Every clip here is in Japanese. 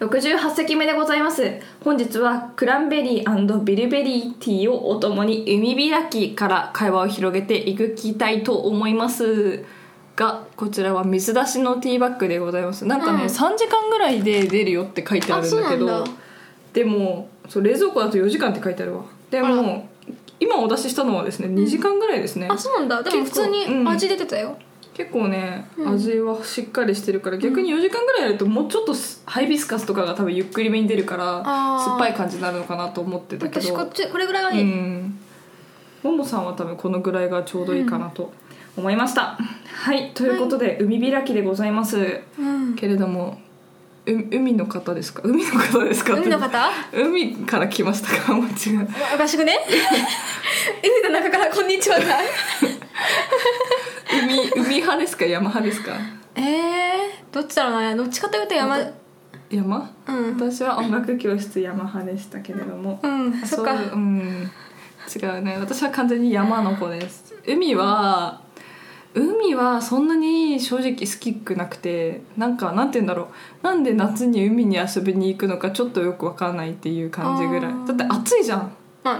68席目でございます。本日はクランベリービルベリーティーをお供に海開きから会話を広げていきたいと思います。がこちらは水出しのティーバッグでございます。なんかね、うん3時間ぐらいで出るよって書いてあるんだけどでもそう冷蔵庫だと4時間って書いてあるわ。でも今お出ししたのはですね2時間ぐらいですね、あそうなんだ。でも普通に味出てたよ、結構ね、うん。味はしっかりしてるから逆に4時間ぐらいやるともうちょっとすハイビスカスとかが多分ゆっくりめに出るから酸っぱい感じになるのかなと思ってたけど。私こっちこれぐらいがうい。い、ん。ももさんは多分このぐらいがちょうどいいかなと思いました、はいということで、海開きでございます。うん。けれどもう海の方ですか？海の方ですか？海の方？海から来ましたか？もちろんおかしくね？海の中からこんにちはだ海海派ですか？山派ですか？えー、どっちだろうな。どっちかというと山。山？うん。私は音楽教室山派でしたけれども、うんそっか。ううん。違うね。私は完全に山の子です。海は海はそんなに正直好きくなくてなんかなんて言うんだろう。なんで夏に海に遊びに行くのかちょっとよくわかんないっていう感じぐらい。だって暑いじゃん。な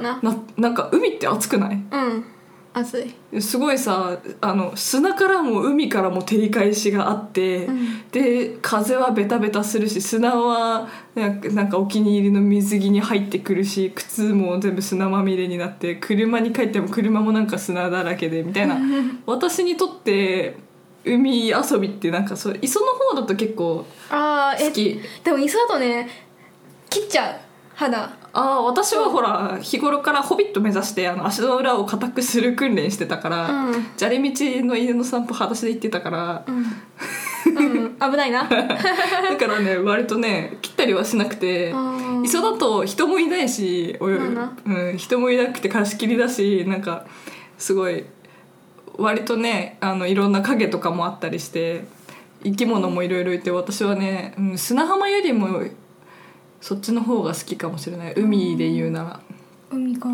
なんか海って暑くない？うん暑い。すごいさあの砂からも海からも照り返しがあって、うん。で風はベタベタするし砂はなんかなんかお気に入りの水着に入ってくるし靴も全部砂まみれになって車に帰っても車もなんか砂だらけでみたいな。私にとって海遊びってなんかそう磯の方だと結構あーえ好き。でも磯だとね切っちゃう肌ああ私はほら日頃からホビット目指してあの足の裏を硬くする訓練してたから、うん。砂利道の犬の散歩裸足で行ってたからうん、うん、危ないな。だからね割とね切ったりはしなくてうん。磯だと人もいないし、うん、人もいなくて貸し切りだしなんかすごい割とねあのいろんな影とかもあったりして生き物もいろいろいて私はね、うん、砂浜よりもそっちの方が好きかもしれない。海で言うなら、海か。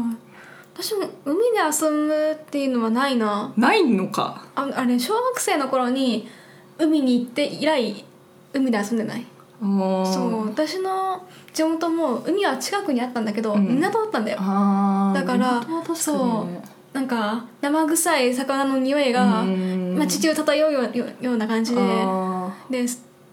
私も海で遊ぶっていうのはないな。ないのか。ああれ小学生の頃に海に行って以来海で遊んでない。そそう私の地元も海は近くにあったんだけど、うん。港だったんだよ。だからそうねなんか生臭い魚の匂いがうん。街中漂うようよような感じであで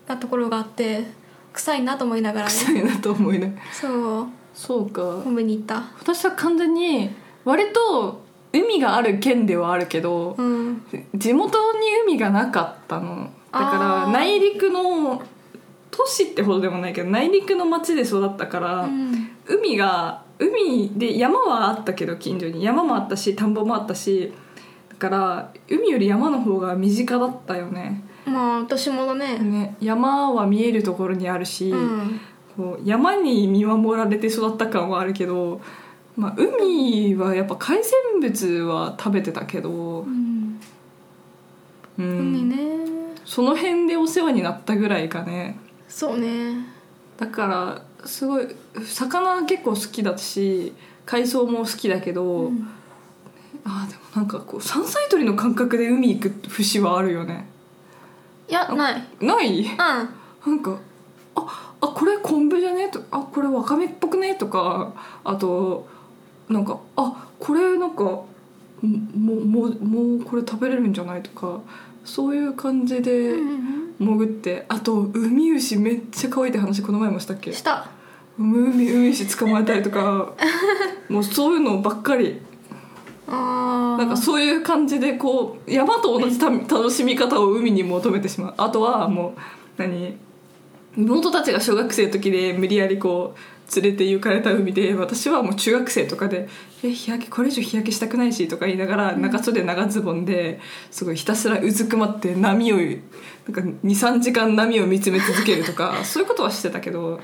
なところがあって臭いなと思いながらー臭ねいなと思いねそう。そうか。海に行った。私は完全に割と海がある県ではあるけど、うん。地元に海がなかったの。だから内陸の都市ってほどでもないけど内陸の町で育ったから、うん。海が海で山はあったけど近所に。山もあったし田んぼもあったし。だから海より山の方が身近だったよねまあ私もだね。ね山は見えるところにあるし、うん。こう山に見守られて育った感はあるけど、まあ、海はやっぱ海鮮物は食べてたけど、うん。うん。海ね。その辺でお世話になったぐらいかね。そうね。だからすごい魚結構好きだし海藻も好きだけど、うん。あーでもなんかこう山菜採りの感覚で海行く節はあるよねいやない。ない？うん。なんかああこれ昆布じゃね？とあこれわかめっぽくね？とかあとなんかあこれなんかもももうもうこれ食べれるんじゃない？とかそういう感じでうん潜ってあとウミウシめっちゃ可愛いって話この前もしたっけ？した。海海ウシ捕まえたりとか もうそういうのばっかりなんかそういう感じでこう山と同じた楽しみ方を海に求めてしまう。あとはもう何？妹たちが小学生の時で無理やりこう連れて行かれた海で私はもう中学生とかで「え日焼けこれ以上日焼けしたくないし」とか言いながら長袖長ズボンですごいひたすらうずくまって波をなんか23時間波を見つめ続けるとか そういうことはしてたけど。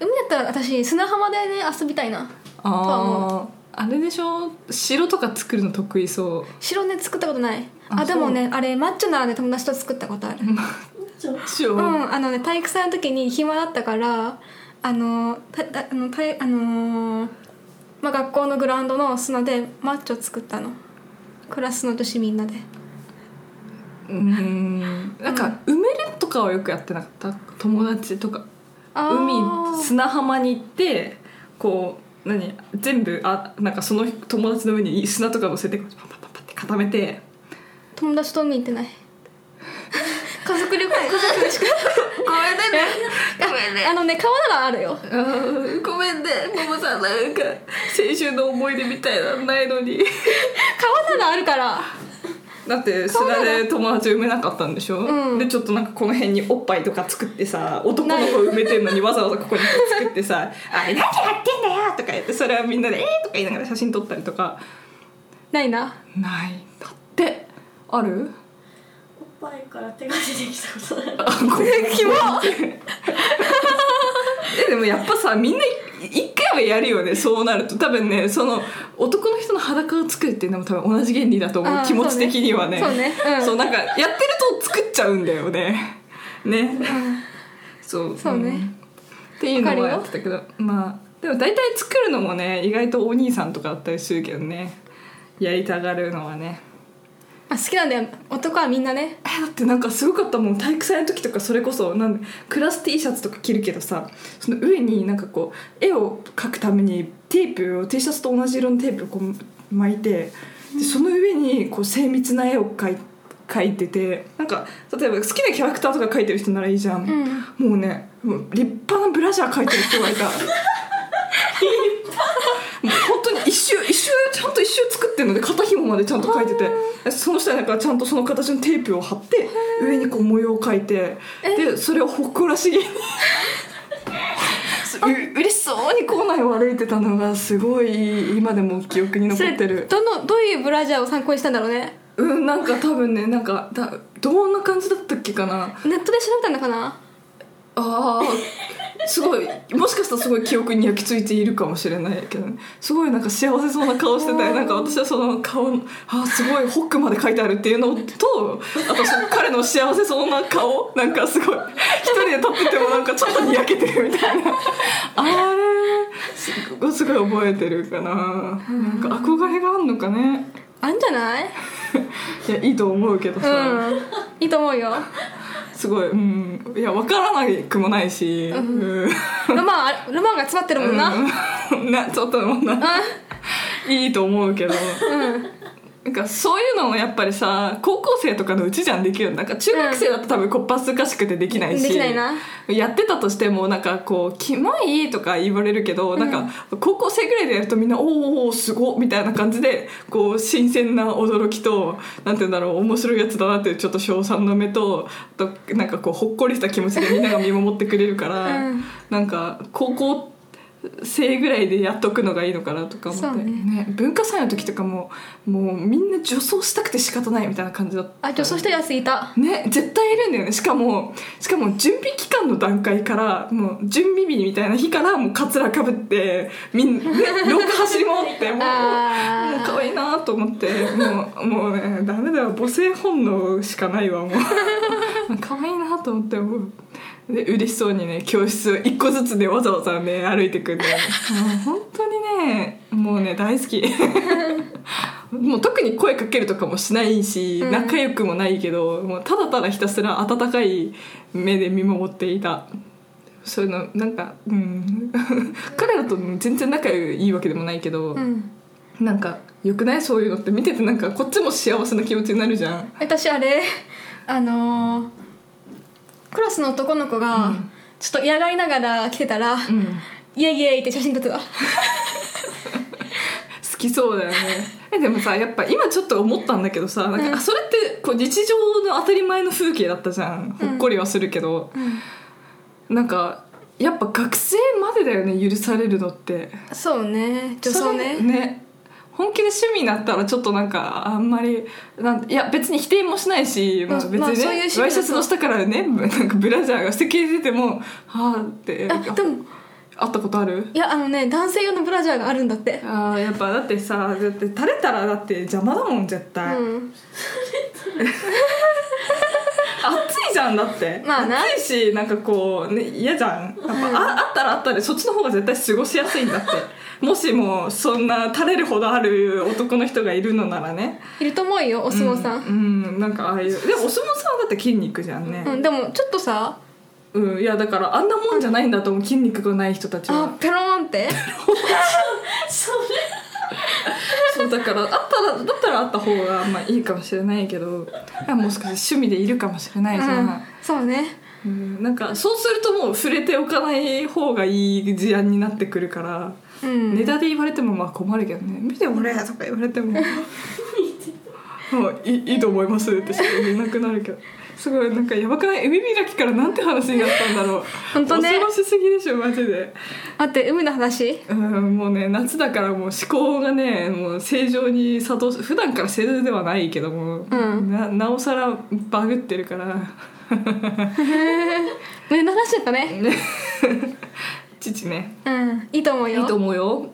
海だったら私砂浜でね遊びたいな。あああれでしょ？城とか作るの得意そう。白ね作ったことない。ああでもねあれマッチョならね友達と作ったことある。城、うんあのね体育祭の時に暇だったからあのたたあのたいあのーまあ、学校のグラウンドの砂でマッチョ作ったの。クラスの女子みんなで。うん。なんか埋めるとかはよくやってなかった？友達とか。あー。海砂浜に行ってこう何？全部あなんかその友達の上に砂とか乗せてパンパンパンパンって固めて。友達と海行ってない。家族旅行家族でしかごめんね。ごめんね。あのね川ならあるよ。ごめんね。ももさんなんか青春の思い出みたいなのないのに。川ならあるからだって砂で友達埋めなかったんでしょ、うん。でちょっとなんかこの辺におっぱいとか作ってさ男の子埋めてんのにわざわざここに作ってさ「あれ何やってんだよ!」とか言ってそれはみんなで「えー!」とか言いながら写真撮ったりとか。ないな。ない。だってある？おっぱいから手が出てきたことない。あごめん。キモ えでもやっぱさみんな一回はやるよねそうなると。多分ねその男の人の裸を作るっていうのも多分同じ原理だと思う。気持ち的にはね。そうね。そうね。うん。そうなんかやってると作っちゃうんだよね。ね。そう。そうね。ん。っていうのはやってたけど。まあでも大体作るのもね意外とお兄さんとかだったりするけどね。やりたがるのはねあ好きなんだよ。男はみんなね。えだってなんかすごかったもん。体育祭の時とかそれこそなんクラス T シャツとか着るけどさその上になんかこう絵を描くためにテープを T シャツと同じ色のテープをこう巻いてでその上にこう精密な絵を描い描いててなんか例えば好きなキャラクターとか描いてる人ならいいじゃん、もうねもう立派なブラジャー描いてる人がいた もう本当に一周一周ちゃんと一周作ってるので肩紐までちゃんと描いてて。その下になんかちゃんとその形のテープを貼って上にこう模様を描いてでそれを誇らしげに。う嬉しそうに校内を歩いてたのがすごい今でも記憶に残ってる。どのどういうブラジャーを参考にしたんだろうね。うんなんか多分ねなんかだどんな感じだったっけかな。ネットで調べたんだかな。ああすごいもしかしたらすごい記憶に焼き付いているかもしれないけどね。すごいなんか幸せそうな顔しててなんか私はその顔のあすごいホックまで書いてあるっていうのとあとその彼の幸せそうな顔なんかすごい一人で立っててもなんかちょっとにやけてるみたいな。あれ？すごいすごい覚えてるかな。なんか憧れがあんのかね。あんじゃない？いやいいと思うけどさ、うん。いいと思うよすごいうん。いや分からなくもないし、うん。ロマンあロマンが詰まってるもんな。うん。なちょっともうないいと思うけど、なんかそういうのもやっぱりさ高校生とかのうちじゃんできるなんか中学生だと多分こっぱずかしくてできないし、できないな。やってたとしてもなんかこう「キモい」とか言われるけど、なんか高校生ぐらいでやるとみんな「おーおーすごっ」みたいな感じでこう新鮮な驚きとなんて言うんだろう面白いやつだなっていうちょっと称賛の目とあとなんかこうほっこりした気持ちでみんなが見守ってくれるから、うん。なんか高校生ぐらいでやっとくのがいいのかなとか思って、ね。ね文化祭の時とかももうみんな女装したくて仕方ないみたいな感じだった。あ女装してるやついた。ね絶対いるんだよね。しかもしかも準備期間の段階からもう準備日みたいな日からもうカツラかぶってみんな、ね、廊下走り回ってもうもう可愛いなと思ってもうもうねダメだよ。母性本能しかないわ もう可愛いなと思ってもうで嬉しそうにね教室を一個ずつでわざわざね歩いてくんでもう本当にねもうね大好き。もう特に声かけるとかもしないし、うん。仲良くもないけどもうただただひたすら温かい目で見守っていた。そういうのなんかうん。彼らと全然仲いいわけでもないけど、うん。なんかよくない？そういうのって見ててなんかこっちも幸せな気持ちになるじゃん。私あれあのークラスの男の子がうん。ちょっと嫌がりながら来てたら、うん。イエイイエイって写真撮ってた。好きそうだよね。えでもさやっぱ今ちょっと思ったんだけどさなんか、うん。あそれってこう日常の当たり前の風景だったじゃん。ほっこりはするけど、なんかやっぱ学生までだよね許されるのって。そうね女装ね。ね本気で趣味になったらちょっとなんかあんまりなんいや別に否定もしないし、まあ、別にね、まあそういうワイシャツの下からねなんかブラジャーが捨て切れててもはあってあでも会ったことある？いやあのね男性用のブラジャーがあるんだって。あーやっぱだってさだって垂れたらだって邪魔だもん絶対、うんゃんだって。まあな。暑いしなんかこうね嫌じゃん。やっぱ、ああったらあったでそっちの方が絶対過ごしやすいんだって。もしもそんな垂れるほどある男の人がいるのならね。いると思うよお相撲さん、うん、うんなんかああいう。でもお相撲さんはだって筋肉じゃんね。うんでもちょっとさ。うん、いやだからあんなもんじゃないんだと思う筋肉がない人たちあはペローンって。そそうだからあったらだったらあった方がまあいいかもしれないけどもしかして趣味でいるかもしれないじゃん、うんそうね。うん、なんかそうするともう触れておかない方がいい事案になってくるから、うん。ネタで言われてもまあ困るけどね「見て俺」とか言われても「もういいいいと思います」ってしか言えなくなるけどすごいなんかやばくない？海開きからなんて話になったんだろう。本当ね。恐ろしすぎでしょマジで。待って海の話？うん、もうね夏だからもう思考がねもう正常に作動し普段から正常ではないけども、うん。ななおさらバグってるから。海 の話だったねね。父ね。うんいいと思うよ。いいと思うよ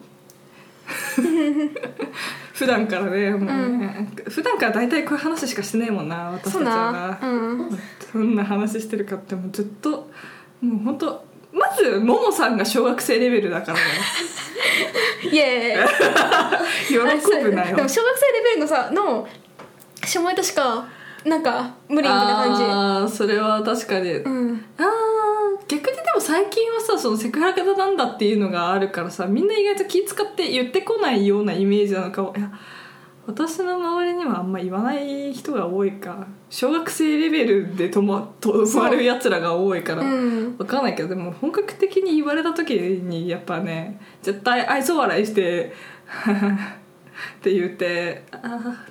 普段からねもうね、普段から大体こういう話しかしてないもんな私たちそうはな。なうん。どんな話してるかってもうずっともう本当まずももさんが小学生レベルだからね。イエーイ喜ぶなよ。でも小学生レベルのさの下ネタしかなんか無理みたいな感じ。ああそれは確かに、うん。あー逆にでも最近はさそのセクハラ型なんだっていうのがあるからさみんな意外と気使って言ってこないようなイメージなのかも。いや私の周りにはあんま言わない人が多いか。小学生レベルでとまとまるやつらが多いから、うん。わかんないけどでも本格的に言われた時にやっぱね絶対愛想笑いして「って言って「ああ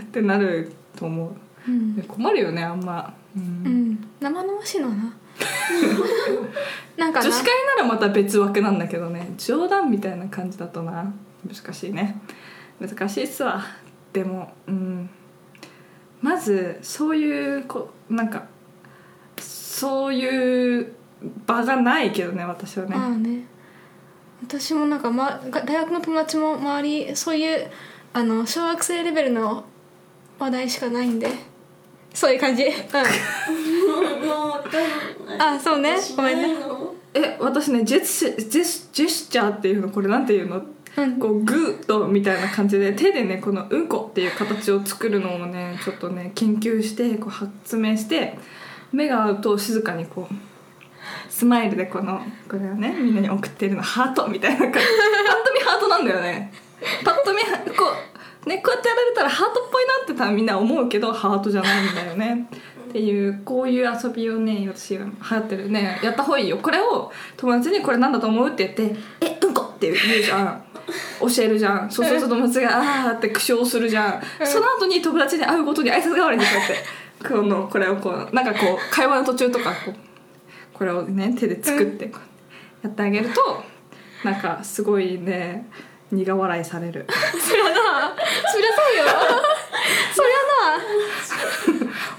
ってなると思う。うん、困るよねあんま、うん。うん、生々しいのはな なんかな。女子会ならまた別枠なんだけどね。冗談みたいな感じだとな。難しいね。難しいっすわ。でもうん。まずそういうこなんかそういう場がないけどね私はね、ああね。私もなんか、ま、が大学の友達も周りそういうあの小学生レベルの話題しかないんでそういう感じ。うん あそうね。しごめんね。え私ねジェスジェスジェスチャーっていうのこれなんていうの？うん。こうグーとみたいな感じで手でねこのうんこっていう形を作るのをねちょっとね研究してこう発明して目が合うと静かにこうスマイルでこのこれをねみんなに送ってるのハートみたいな感じ。パッと見ハートなんだよね。パッと見はこうねこうやってやられたらハートっぽいなって多分みんな思うけどハートじゃないんだよねっていうこういう遊びをね私が流行ってるね。やった方がいいよ。これを友達にこれなんだと思うって言って「えうんこ!」って言うじゃん。教えるじゃん。そうそうそう友達が「あー」って苦笑するじゃん。その後に友達に会うごとに挨拶代わりにこうやってこのこれをこうなんかこう会話の途中とかこうこれをね手で作ってやってあげるとなんかすごいね苦笑いされる。そりゃなそりゃそうよ。そり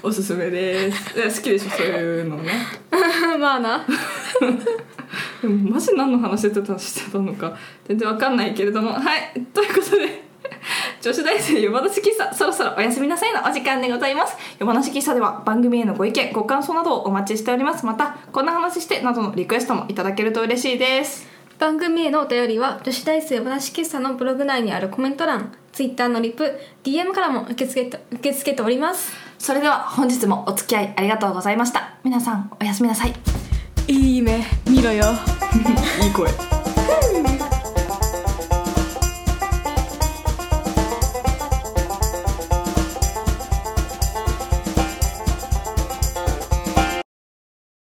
おすすめです。いや好きでしょそういうのね。まあな。でもマジ何の話してたしてたのか全然わかんないけれども。はいということで女子大生夜話喫茶そろそろおやすみなさいのお時間でございます。夜話喫茶では番組へのご意見ご感想などをお待ちしております。またこんな話してなどのリクエストもいただけると嬉しいです。番組へのお便りは女子大生話喫茶のブログ内にあるコメント欄 Twitter のリプ DM からも受け付けて受け付けておりますそれでは本日もお付き合いありがとうございました。皆さんおやすみなさい。いい目見ろよ。いい声